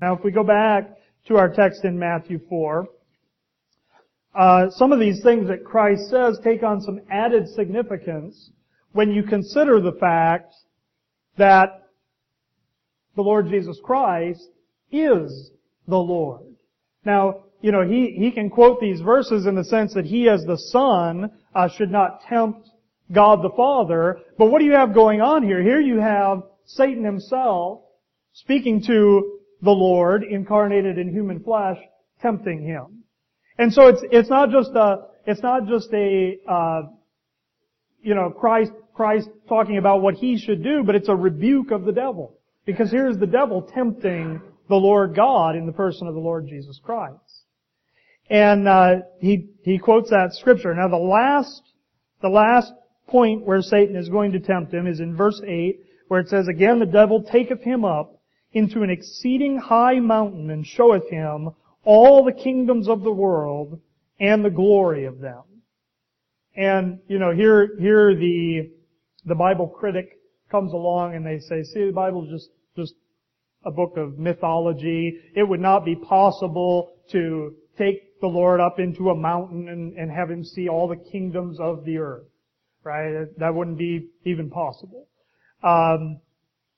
Now, if we go back to our text in Matthew 4, uh, some of these things that Christ says take on some added significance when you consider the fact that the Lord Jesus Christ is the Lord. Now, you know, he, he can quote these verses in the sense that he as the Son uh, should not tempt God the Father. But what do you have going on here? Here you have Satan himself speaking to the Lord incarnated in human flesh, tempting him. And so it's, it's not just a, it's not just a, uh, you know, Christ, Christ talking about what he should do, but it's a rebuke of the devil. Because here's the devil tempting the Lord God in the person of the Lord Jesus Christ. And uh, he he quotes that scripture. Now the last the last point where Satan is going to tempt him is in verse eight, where it says, "Again the devil taketh him up into an exceeding high mountain and showeth him all the kingdoms of the world and the glory of them." And you know here here the the Bible critic comes along and they say, "See, the Bible is just just a book of mythology. It would not be possible to take the Lord up into a mountain and, and have him see all the kingdoms of the earth. Right? That wouldn't be even possible. Um,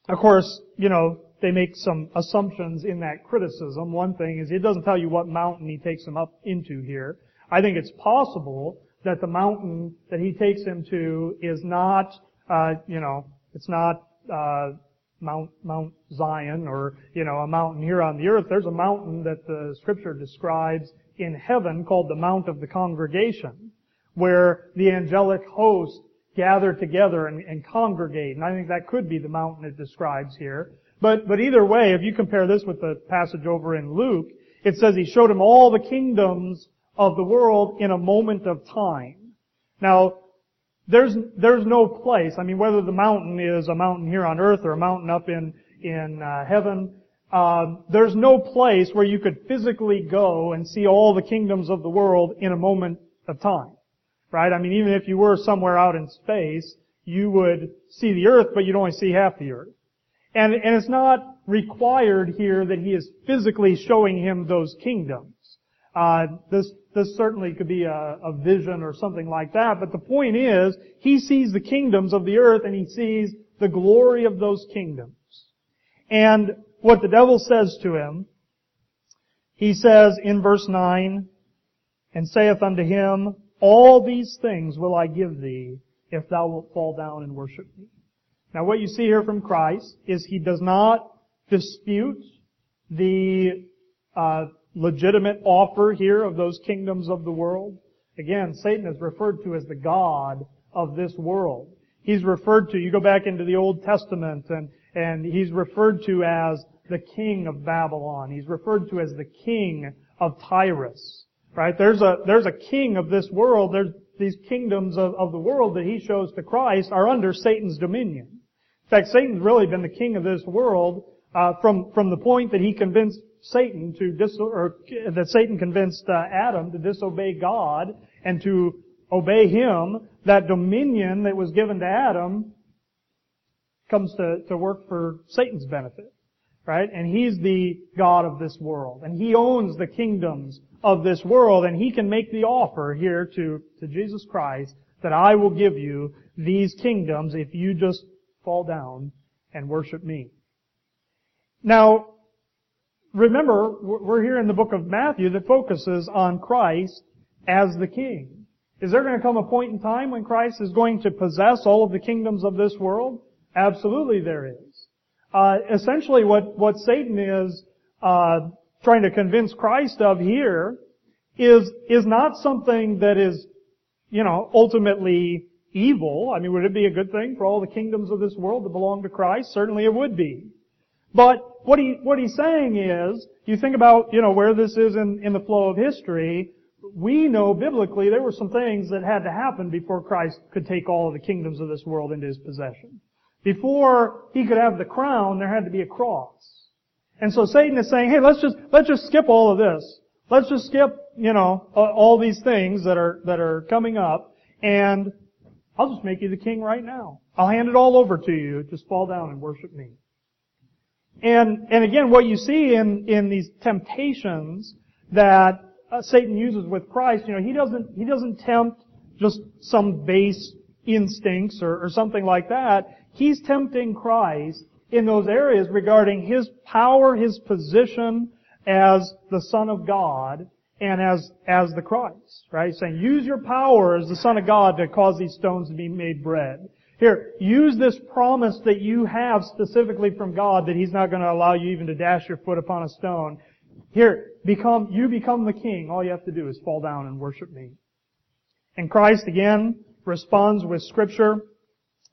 of course, you know, they make some assumptions in that criticism. One thing is it doesn't tell you what mountain he takes him up into here. I think it's possible that the mountain that he takes him to is not, uh, you know, it's not uh, Mount Mount Zion or you know a mountain here on the earth. There's a mountain that the Scripture describes in heaven called the Mount of the Congregation, where the angelic host gather together and, and congregate. And I think that could be the mountain it describes here. But but either way, if you compare this with the passage over in Luke, it says he showed him all the kingdoms of the world in a moment of time. Now, there's, there's no place, I mean, whether the mountain is a mountain here on earth or a mountain up in, in uh, heaven, uh, there's no place where you could physically go and see all the kingdoms of the world in a moment of time. Right? I mean, even if you were somewhere out in space, you would see the earth, but you'd only see half the earth. And, and it's not required here that he is physically showing him those kingdoms. Uh, this this certainly could be a, a vision or something like that. But the point is, he sees the kingdoms of the earth and he sees the glory of those kingdoms. And what the devil says to him, he says in verse 9, and saith unto him, All these things will I give thee, if thou wilt fall down and worship me. Now what you see here from Christ is he does not dispute the uh, legitimate offer here of those kingdoms of the world. Again, Satan is referred to as the God of this world. He's referred to, you go back into the Old Testament and, and he's referred to as the king of Babylon. He's referred to as the king of Tyrus. Right? There's a, there's a king of this world. There's these kingdoms of, of the world that he shows to Christ are under Satan's dominion. In fact, Satan's really been the king of this world uh, from from the point that he convinced Satan to dis- or that Satan convinced uh, Adam to disobey God and to obey him, that dominion that was given to Adam comes to, to work for Satan's benefit. Right? And he's the God of this world. And he owns the kingdoms of this world. And he can make the offer here to, to Jesus Christ that I will give you these kingdoms if you just fall down and worship me. Now, remember, we're here in the book of Matthew that focuses on Christ as the King. Is there going to come a point in time when Christ is going to possess all of the kingdoms of this world? Absolutely there is. Uh, essentially what, what Satan is uh, trying to convince Christ of here is, is not something that is, you know, ultimately evil. I mean, would it be a good thing for all the kingdoms of this world to belong to Christ? Certainly it would be. But what he, what he's saying is, you think about, you know, where this is in, in the flow of history, we know biblically there were some things that had to happen before Christ could take all of the kingdoms of this world into his possession. Before he could have the crown, there had to be a cross. And so Satan is saying, hey, let's just, let's just skip all of this. Let's just skip, you know, all these things that are, that are coming up and I'll just make you the king right now. I'll hand it all over to you. Just fall down and worship me. And, and again, what you see in, in these temptations that uh, Satan uses with Christ, you know, he doesn't, he doesn't tempt just some base instincts or, or something like that. He's tempting Christ in those areas regarding his power, his position as the Son of God and as, as the Christ, right? Saying, use your power as the Son of God to cause these stones to be made bread. Here, use this promise that you have specifically from God that He's not going to allow you even to dash your foot upon a stone. Here, become, you become the king. All you have to do is fall down and worship me. And Christ again responds with scripture.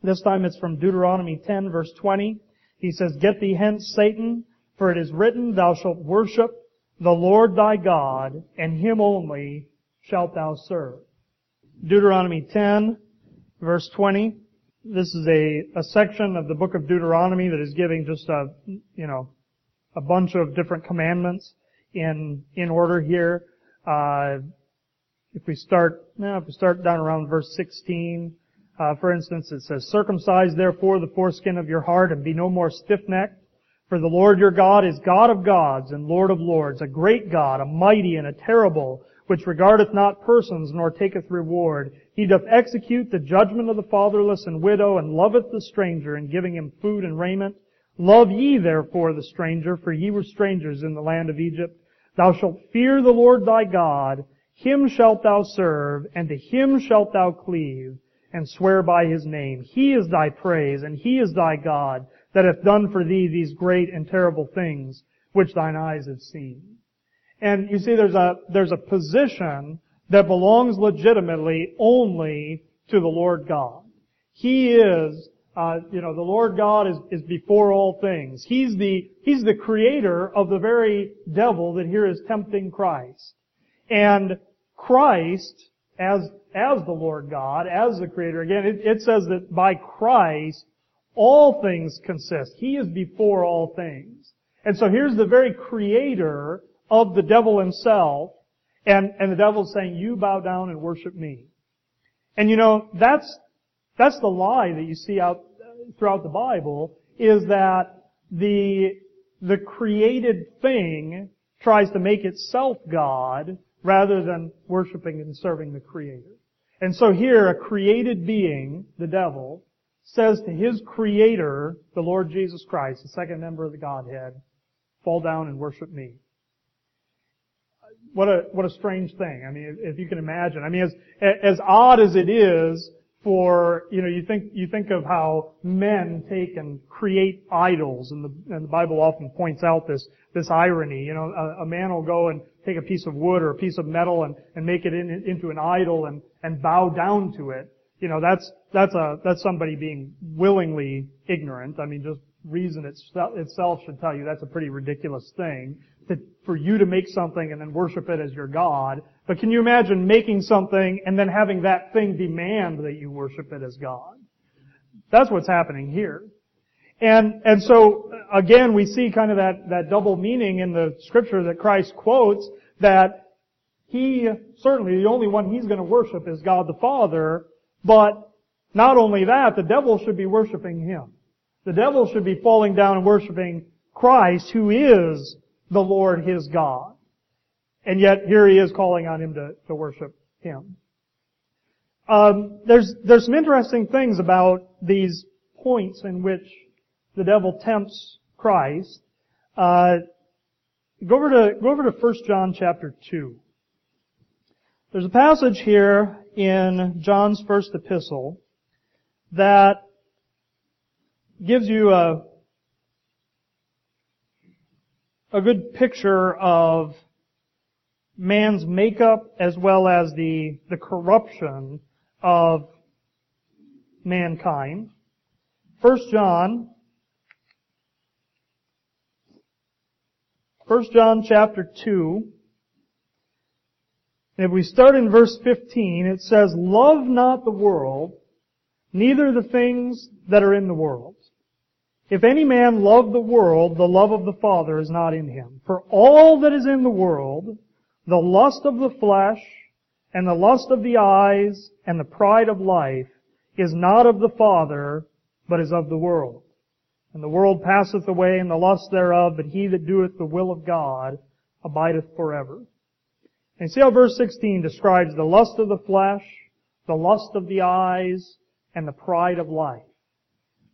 This time it's from Deuteronomy 10 verse 20. He says, Get thee hence, Satan, for it is written, Thou shalt worship the Lord thy God, and him only shalt thou serve. Deuteronomy 10 verse 20. This is a, a section of the book of Deuteronomy that is giving just a, you know, a bunch of different commandments in, in order here. Uh, if we start, now if we start down around verse 16, uh, for instance, it says, Circumcise therefore the foreskin of your heart and be no more stiff-necked. For the Lord your God is God of gods and Lord of lords, a great God, a mighty and a terrible, which regardeth not persons nor taketh reward. He doth execute the judgment of the fatherless and widow, and loveth the stranger, in giving him food and raiment. Love ye therefore the stranger, for ye were strangers in the land of Egypt. Thou shalt fear the Lord thy God, him shalt thou serve, and to him shalt thou cleave, and swear by his name. He is thy praise, and he is thy God, that hath done for thee these great and terrible things, which thine eyes have seen. And you see there's a, there's a position that belongs legitimately only to the Lord God. He is, uh, you know, the Lord God is, is before all things. He's the, He's the creator of the very devil that here is tempting Christ. And Christ, as, as the Lord God, as the creator, again, it, it says that by Christ, all things consist. He is before all things. And so here's the very creator of the devil himself and, and the devil's saying, you bow down and worship me. And you know, that's, that's the lie that you see out throughout the Bible, is that the, the created thing tries to make itself God rather than worshiping and serving the Creator. And so here, a created being, the devil, says to his Creator, the Lord Jesus Christ, the second member of the Godhead, fall down and worship me what a what a strange thing. I mean, if you can imagine. I mean, as as odd as it is for you know, you think you think of how men take and create idols, and the and the Bible often points out this this irony. You know, a, a man will go and take a piece of wood or a piece of metal and and make it in, into an idol and and bow down to it. You know, that's that's a that's somebody being willingly ignorant. I mean, just reason itself should tell you that's a pretty ridiculous thing to, for you to make something and then worship it as your God. But can you imagine making something and then having that thing demand that you worship it as God? That's what's happening here. And, and so, again, we see kind of that, that double meaning in the scripture that Christ quotes that he, certainly the only one he's going to worship is God the Father, but not only that, the devil should be worshiping him. The devil should be falling down and worshiping Christ, who is the Lord his God. And yet here he is calling on him to, to worship him. Um, there's there's some interesting things about these points in which the devil tempts Christ. Uh, go over to go over to 1 John chapter two. There's a passage here in John's first epistle that gives you a a good picture of man's makeup as well as the, the corruption of mankind. First John 1 John chapter 2. If we start in verse 15, it says, Love not the world, neither the things that are in the world. If any man love the world, the love of the Father is not in him. For all that is in the world, the lust of the flesh, and the lust of the eyes, and the pride of life, is not of the Father, but is of the world. And the world passeth away, and the lust thereof, but he that doeth the will of God abideth forever. And see how verse 16 describes the lust of the flesh, the lust of the eyes, and the pride of life.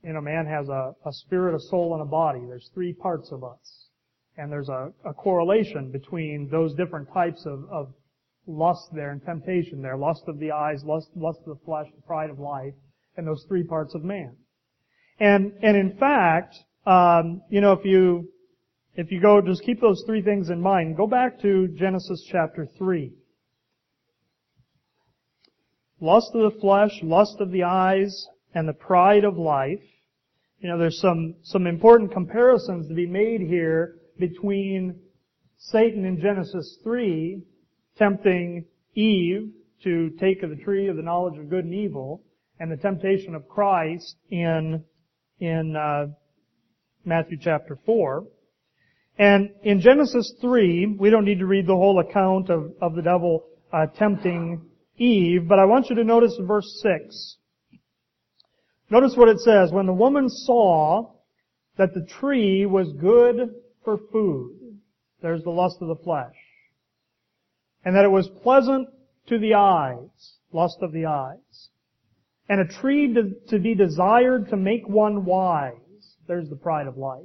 You know, man has a, a spirit, a soul, and a body. There's three parts of us. And there's a, a correlation between those different types of, of lust there and temptation there. Lust of the eyes, lust, lust of the flesh, the pride of life, and those three parts of man. And, and in fact, um, you know, if you, if you go, just keep those three things in mind. Go back to Genesis chapter 3. Lust of the flesh, lust of the eyes, and the pride of life. You know, there's some, some important comparisons to be made here between Satan in Genesis 3 tempting Eve to take of the tree of the knowledge of good and evil and the temptation of Christ in, in, uh, Matthew chapter 4. And in Genesis 3, we don't need to read the whole account of, of the devil uh, tempting Eve, but I want you to notice verse 6. Notice what it says. When the woman saw that the tree was good for food, there's the lust of the flesh, and that it was pleasant to the eyes, lust of the eyes, and a tree to, to be desired to make one wise, there's the pride of life.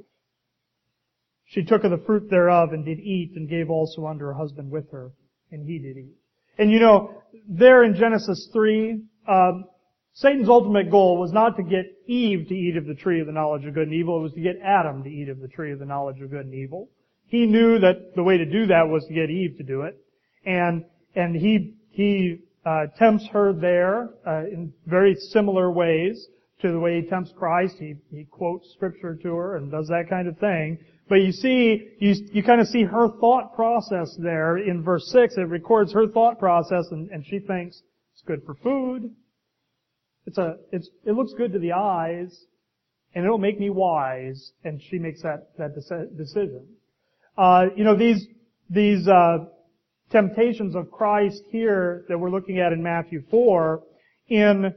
She took of the fruit thereof and did eat and gave also unto her husband with her, and he did eat. And you know, there in Genesis 3, um, Satan's ultimate goal was not to get Eve to eat of the tree of the knowledge of good and evil, it was to get Adam to eat of the tree of the knowledge of good and evil. He knew that the way to do that was to get Eve to do it. And, and he, he, uh, tempts her there, uh, in very similar ways to the way he tempts Christ. He, he quotes scripture to her and does that kind of thing. But you see, you, you kind of see her thought process there in verse 6. It records her thought process and, and she thinks it's good for food. It's a, it's, it looks good to the eyes and it'll make me wise. And she makes that, that decision. Uh, you know, these, these, uh, temptations of Christ here that we're looking at in Matthew 4, in,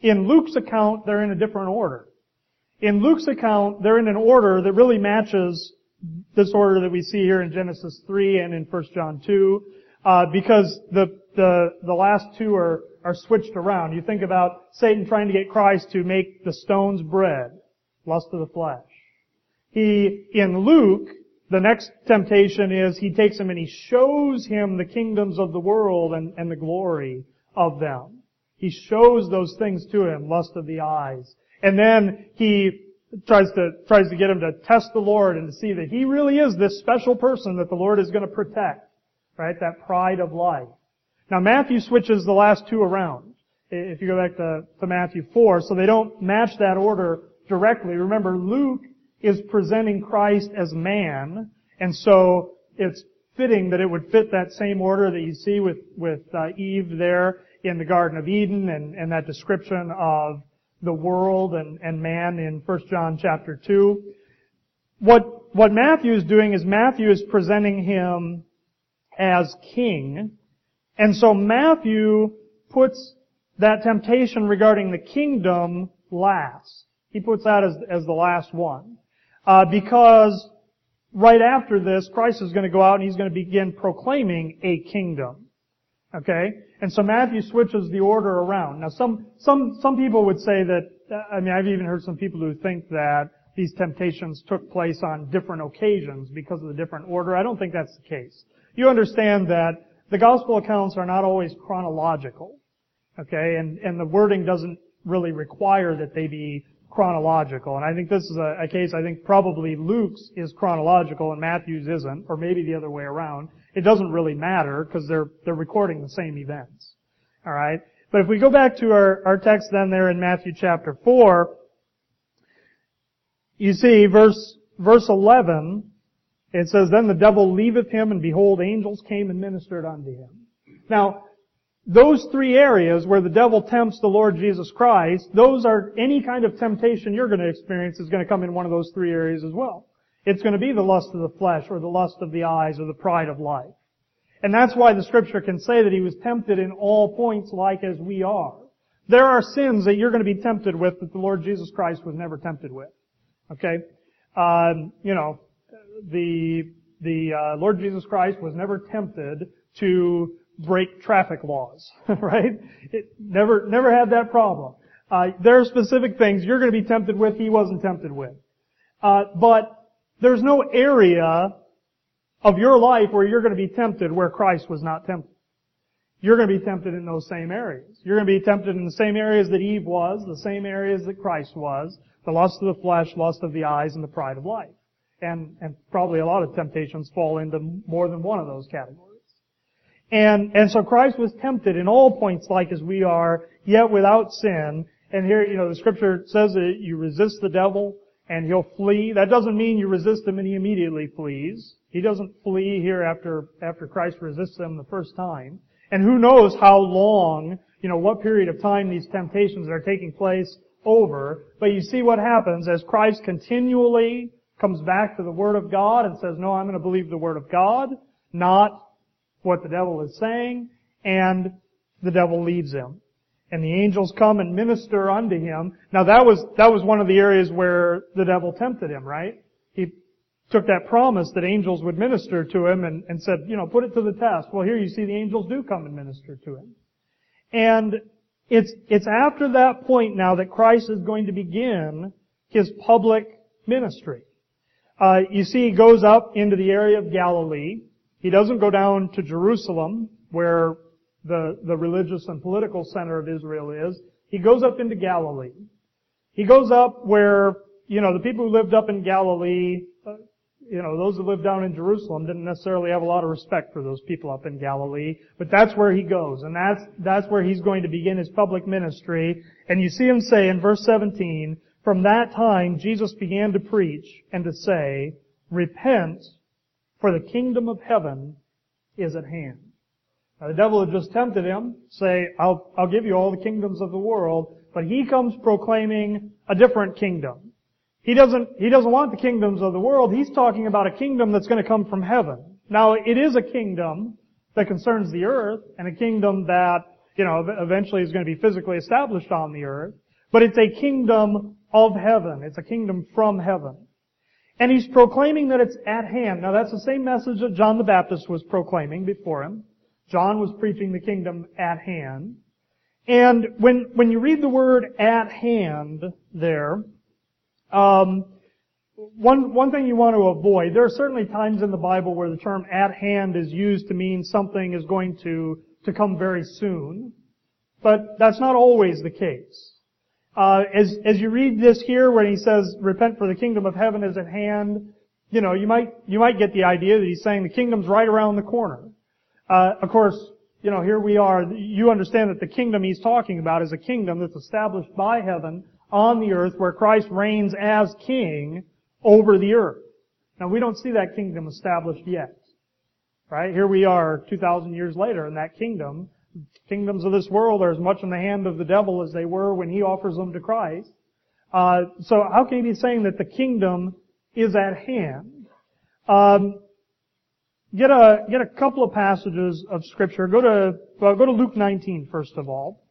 in Luke's account, they're in a different order. In Luke's account, they're in an order that really matches this order that we see here in Genesis 3 and in 1 John 2, uh, because the, the, the last two are, are switched around. You think about Satan trying to get Christ to make the stones bread, lust of the flesh. He, in Luke, the next temptation is he takes him and he shows him the kingdoms of the world and, and the glory of them. He shows those things to him, lust of the eyes. And then he tries to, tries to get him to test the Lord and to see that he really is this special person that the Lord is going to protect. Right? That pride of life. Now Matthew switches the last two around. If you go back to, to Matthew 4, so they don't match that order directly. Remember, Luke is presenting Christ as man, and so it's fitting that it would fit that same order that you see with, with uh, Eve there in the Garden of Eden and, and that description of the world and, and man in 1 John chapter 2. What, what Matthew is doing is Matthew is presenting him as king. And so Matthew puts that temptation regarding the kingdom last. He puts that as, as the last one. Uh, because right after this, Christ is going to go out and he's going to begin proclaiming a kingdom. Okay? And so Matthew switches the order around. Now some, some, some people would say that, I mean, I've even heard some people who think that these temptations took place on different occasions because of the different order. I don't think that's the case. You understand that the gospel accounts are not always chronological. Okay? And, and the wording doesn't really require that they be chronological. And I think this is a, a, case, I think probably Luke's is chronological and Matthew's isn't, or maybe the other way around. It doesn't really matter because they're, they're recording the same events. Alright? But if we go back to our, our text then there in Matthew chapter 4, you see verse, verse 11, It says, Then the devil leaveth him, and behold, angels came and ministered unto him. Now, those three areas where the devil tempts the Lord Jesus Christ, those are any kind of temptation you're going to experience is going to come in one of those three areas as well. It's going to be the lust of the flesh or the lust of the eyes or the pride of life. And that's why the scripture can say that he was tempted in all points like as we are. There are sins that you're going to be tempted with that the Lord Jesus Christ was never tempted with. Okay? Um, you know, the, the uh, Lord Jesus Christ was never tempted to break traffic laws, right? It never, never had that problem. Uh, there are specific things you're going to be tempted with, he wasn't tempted with. Uh, but there's no area of your life where you're going to be tempted where Christ was not tempted. You're going to be tempted in those same areas. You're going to be tempted in the same areas that Eve was, the same areas that Christ was, the lust of the flesh, lust of the eyes, and the pride of life. And, and probably a lot of temptations fall into more than one of those categories. And, and so Christ was tempted in all points like as we are, yet without sin. And here, you know, the scripture says that you resist the devil and he'll flee. That doesn't mean you resist him and he immediately flees. He doesn't flee here after, after Christ resists him the first time. And who knows how long, you know, what period of time these temptations are taking place over. But you see what happens as Christ continually comes back to the Word of God and says, no, I'm going to believe the Word of God, not what the devil is saying, and the devil leaves him. And the angels come and minister unto him. Now that was, that was one of the areas where the devil tempted him, right? He took that promise that angels would minister to him and, and said, you know, put it to the test. Well, here you see the angels do come and minister to him. And it's, it's after that point now that Christ is going to begin his public ministry. Uh, you see, he goes up into the area of Galilee. He doesn't go down to Jerusalem, where the, the religious and political center of Israel is. He goes up into Galilee. He goes up where, you know, the people who lived up in Galilee, uh, you know, those who lived down in Jerusalem didn't necessarily have a lot of respect for those people up in Galilee, but that's where he goes, and that's, that's where he's going to begin his public ministry. And you see him say in verse 17, from that time Jesus began to preach and to say, repent for the kingdom of heaven is at hand. Now the devil had just tempted him, say, I'll, I'll give you all the kingdoms of the world, but he comes proclaiming a different kingdom. He doesn't, he doesn't want the kingdoms of the world, he's talking about a kingdom that's going to come from heaven. Now it is a kingdom that concerns the earth, and a kingdom that, you know, eventually is going to be physically established on the earth, but it's a kingdom of heaven. It's a kingdom from heaven. And he's proclaiming that it's at hand. Now that's the same message that John the Baptist was proclaiming before him. John was preaching the kingdom at hand. And when, when you read the word at hand there, um, one, one thing you want to avoid, there are certainly times in the Bible where the term at hand is used to mean something is going to, to come very soon. But that's not always the case. Uh, as, as you read this here when he says, repent for the kingdom of heaven is at hand, you know, you might, you might get the idea that he's saying the kingdom's right around the corner. Uh, of course, you know, here we are, you understand that the kingdom he's talking about is a kingdom that's established by heaven on the earth where Christ reigns as king over the earth. Now we don't see that kingdom established yet. Right? Here we are 2,000 years later and that kingdom kingdoms of this world are as much in the hand of the devil as they were when he offers them to Christ. Uh, so how can he be saying that the kingdom is at hand? Um, get a get a couple of passages of scripture. Go to well, go to Luke 19 first of all.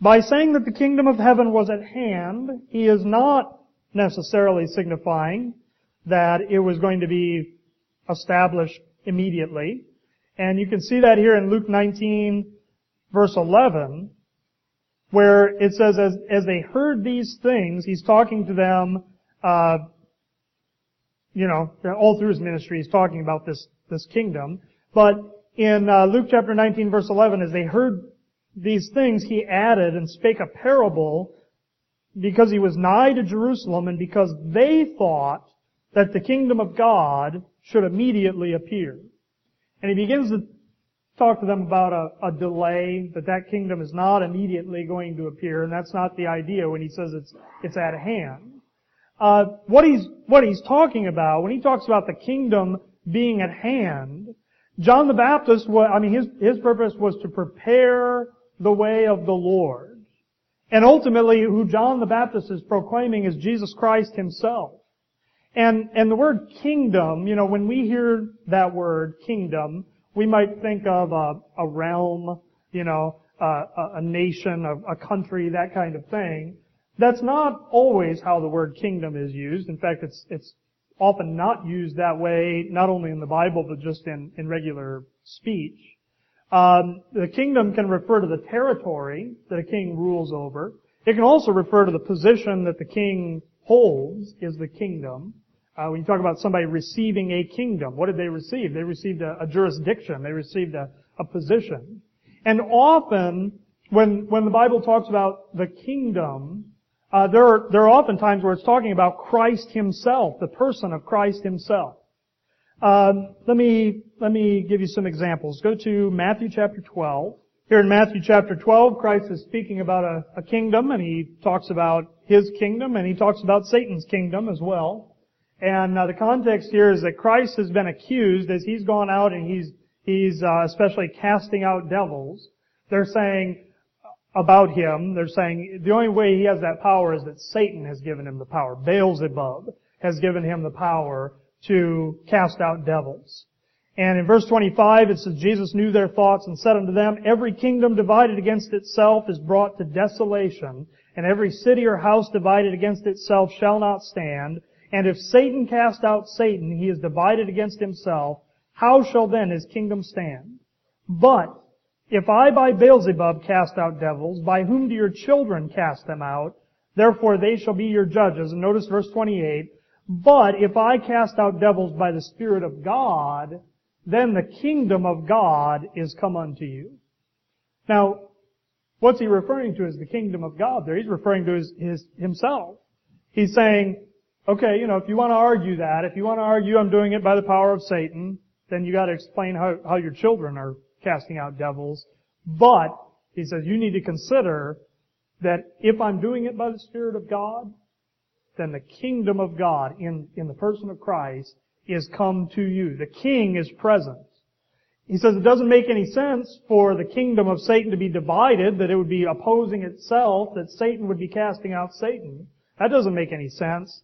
By saying that the kingdom of heaven was at hand, he is not necessarily signifying that it was going to be established immediately. And you can see that here in Luke 19 verse 11, where it says, as, as they heard these things, he's talking to them, uh, you know, all through his ministry, he's talking about this, this kingdom. But in uh, Luke chapter 19 verse 11, as they heard these things, he added and spake a parable because he was nigh to Jerusalem and because they thought that the kingdom of God should immediately appear. And he begins to talk to them about a, a, delay, that that kingdom is not immediately going to appear, and that's not the idea when he says it's, it's at hand. Uh, what he's what he's talking about when he talks about the kingdom being at hand. John the Baptist, I mean, his his purpose was to prepare the way of the Lord, and ultimately, who John the Baptist is proclaiming is Jesus Christ Himself. And and the word kingdom, you know, when we hear that word kingdom, we might think of a, a realm, you know, a, a nation, a, a country, that kind of thing. That's not always how the word kingdom is used. In fact, it's, it's often not used that way, not only in the Bible, but just in, in regular speech. Um, the kingdom can refer to the territory that a king rules over. It can also refer to the position that the king holds is the kingdom. Uh, when you talk about somebody receiving a kingdom, what did they receive? They received a, a jurisdiction. They received a, a position. And often, when, when the Bible talks about the kingdom, uh, there are there are often times where it's talking about Christ Himself, the person of Christ Himself. Um, let me let me give you some examples. Go to Matthew chapter 12. Here in Matthew chapter 12, Christ is speaking about a, a kingdom, and he talks about His kingdom, and he talks about Satan's kingdom as well. And uh, the context here is that Christ has been accused as he's gone out and he's he's uh, especially casting out devils. They're saying, about him. They're saying the only way he has that power is that Satan has given him the power. Beelzebub has given him the power to cast out devils. And in verse 25 it says, Jesus knew their thoughts and said unto them, Every kingdom divided against itself is brought to desolation, and every city or house divided against itself shall not stand. And if Satan cast out Satan, he is divided against himself. How shall then his kingdom stand? But if I by Beelzebub cast out devils, by whom do your children cast them out? Therefore they shall be your judges. And notice verse 28. But if I cast out devils by the Spirit of God, then the kingdom of God is come unto you. Now, what's he referring to as the kingdom of God there? He's referring to his, his himself. He's saying, okay, you know, if you want to argue that, if you want to argue I'm doing it by the power of Satan, then you got to explain how, how your children are casting out devils. But, he says, you need to consider that if I'm doing it by the Spirit of God, then the kingdom of God in, in the person of Christ is come to you. The king is present. He says it doesn't make any sense for the kingdom of Satan to be divided, that it would be opposing itself, that Satan would be casting out Satan. That doesn't make any sense.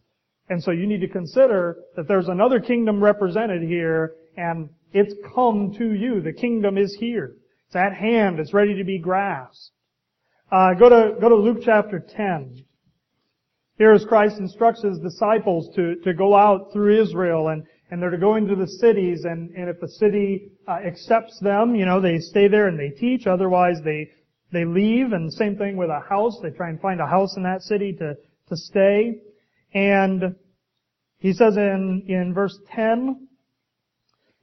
And so you need to consider that there's another kingdom represented here, and it's come to you. The kingdom is here. It's at hand. It's ready to be grasped. Uh, go to go to Luke chapter 10. Here as Christ instructs his disciples to, to go out through Israel and, and they're to go into the cities and, and if the city uh, accepts them, you know, they stay there and they teach. Otherwise they, they leave and same thing with a house. They try and find a house in that city to, to stay. And he says in, in verse 10,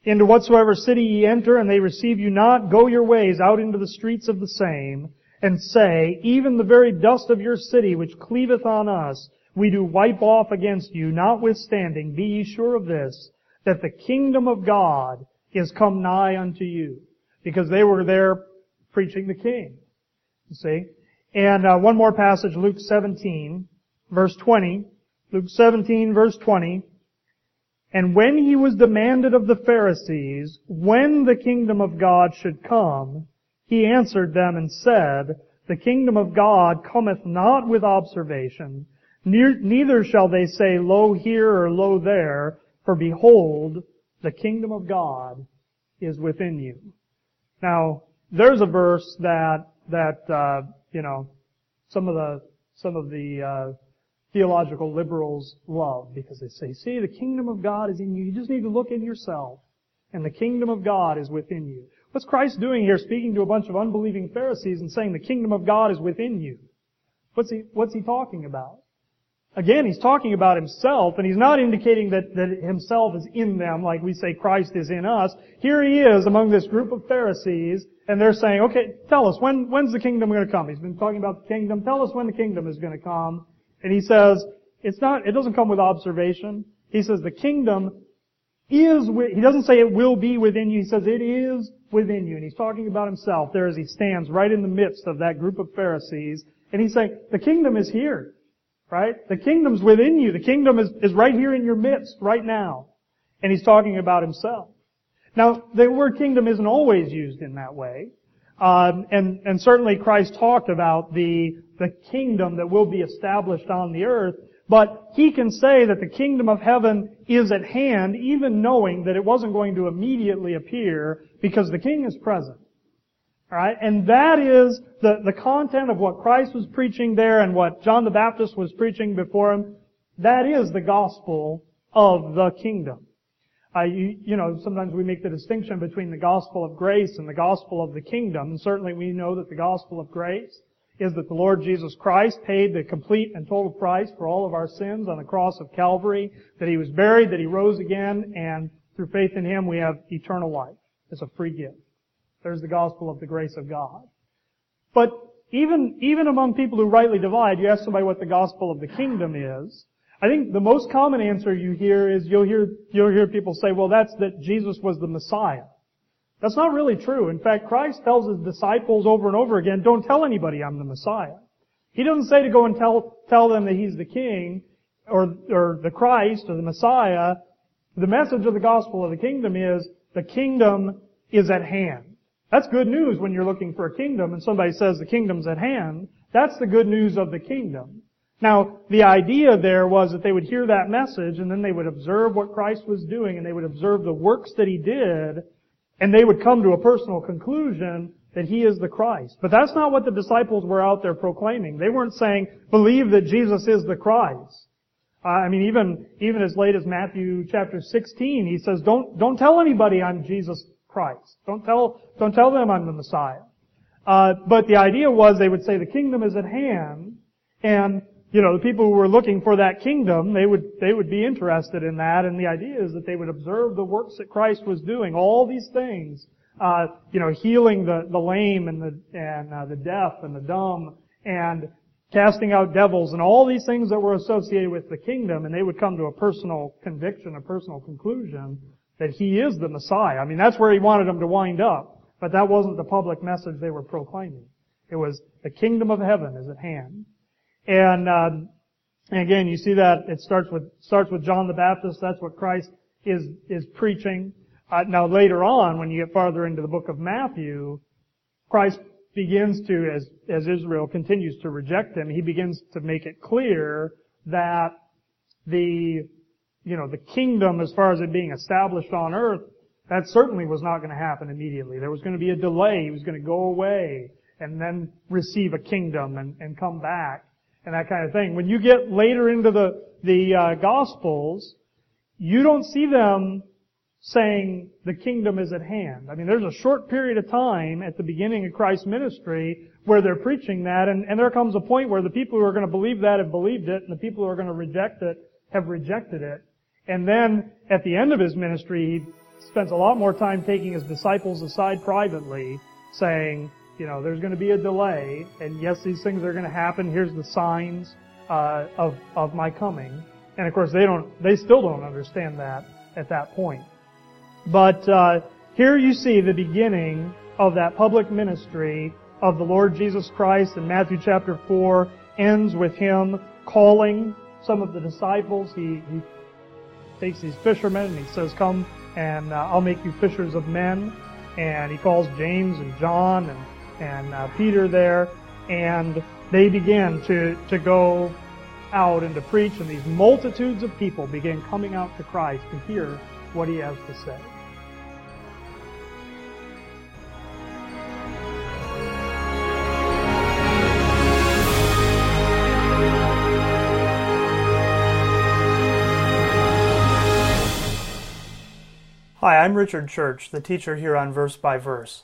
into whatsoever city ye enter, and they receive you not, go your ways out into the streets of the same, and say, Even the very dust of your city which cleaveth on us, we do wipe off against you, notwithstanding, be ye sure of this, that the kingdom of God is come nigh unto you. Because they were there preaching the king. You see? And uh, one more passage, Luke 17, verse 20. Luke 17, verse 20. And when he was demanded of the Pharisees when the kingdom of God should come, he answered them and said, The kingdom of God cometh not with observation, neither shall they say, Lo here or lo there, for behold, the kingdom of God is within you. Now, there's a verse that, that, uh, you know, some of the, some of the, uh, theological liberals love because they say, see, the kingdom of God is in you. You just need to look in yourself and the kingdom of God is within you. What's Christ doing here speaking to a bunch of unbelieving Pharisees and saying the kingdom of God is within you? What's he, what's he talking about? Again, he's talking about himself, and he's not indicating that, that himself is in them, like we say Christ is in us. Here he is among this group of Pharisees, and they're saying, okay, tell us, when, when's the kingdom going to come? He's been talking about the kingdom. Tell us when the kingdom is going to come. And he says, it's not, it doesn't come with observation. He says the kingdom is, with he doesn't say it will be within you, he says it is within you. And he's talking about himself there as he stands right in the midst of that group of Pharisees. And he's saying, the kingdom is here. Right? The kingdom's within you. The kingdom is, is right here in your midst, right now. And he's talking about himself. Now, the word kingdom isn't always used in that way. Um, and, and certainly Christ talked about the, the kingdom that will be established on the earth, but he can say that the kingdom of heaven is at hand, even knowing that it wasn't going to immediately appear because the king is present. Alright? And that is the, the content of what Christ was preaching there and what John the Baptist was preaching before him. That is the gospel of the kingdom. You, you, know, sometimes we make the distinction between the gospel of grace and the gospel of the kingdom. And certainly we know that the gospel of grace is that the Lord Jesus Christ paid the complete and total price for all of our sins on the cross of Calvary, that He was buried, that He rose again, and through faith in Him we have eternal life. It's a free gift. There's the gospel of the grace of God. But even, even among people who rightly divide, you ask somebody what the gospel of the kingdom is, I think the most common answer you hear is you'll hear, you'll hear people say, well that's that Jesus was the Messiah. That's not really true. In fact, Christ tells his disciples over and over again, don't tell anybody I'm the Messiah. He doesn't say to go and tell, tell them that he's the king or, or the Christ or the Messiah. The message of the gospel of the kingdom is the kingdom is at hand. That's good news when you're looking for a kingdom and somebody says the kingdom's at hand. That's the good news of the kingdom. Now, the idea there was that they would hear that message and then they would observe what Christ was doing and they would observe the works that He did and they would come to a personal conclusion that He is the Christ. But that's not what the disciples were out there proclaiming. They weren't saying, believe that Jesus is the Christ. Uh, I mean, even, even as late as Matthew chapter 16, He says, don't, don't tell anybody I'm Jesus Christ. Don't tell, don't tell them I'm the Messiah. Uh, but the idea was they would say the kingdom is at hand, and you know the people who were looking for that kingdom, they would they would be interested in that, and the idea is that they would observe the works that Christ was doing, all these things, uh, you know, healing the the lame and the and uh, the deaf and the dumb, and casting out devils, and all these things that were associated with the kingdom, and they would come to a personal conviction, a personal conclusion that he is the Messiah. I mean, that's where he wanted them to wind up. But that wasn't the public message they were proclaiming. It was the kingdom of heaven is at hand. And, um, and again, you see that it starts with starts with John the Baptist. That's what Christ is is preaching. Uh, now later on, when you get farther into the book of Matthew, Christ begins to, as as Israel continues to reject him, he begins to make it clear that the you know, the kingdom as far as it being established on earth, that certainly was not going to happen immediately. There was going to be a delay. He was going to go away and then receive a kingdom and, and come back and that kind of thing. When you get later into the, the uh, Gospels, you don't see them saying the kingdom is at hand. I mean, there's a short period of time at the beginning of Christ's ministry where they're preaching that, and, and there comes a point where the people who are going to believe that have believed it, and the people who are going to reject it have rejected it. And then at the end of his ministry, he spends a lot more time taking his disciples aside privately, saying, you know, there's going to be a delay, and yes, these things are going to happen. Here's the signs uh, of of my coming. And of course, they don't, they still don't understand that at that point. But uh, here you see the beginning of that public ministry of the Lord Jesus Christ. In Matthew chapter four ends with him calling some of the disciples. He, he takes these fishermen and he says, Come and uh, I'll make you fishers of men. And he calls James and John and, and uh, Peter there. And they begin to, to go out and to preach, and these multitudes of people begin coming out to Christ to hear what he has to say. Hi, I'm Richard Church, the teacher here on Verse by Verse.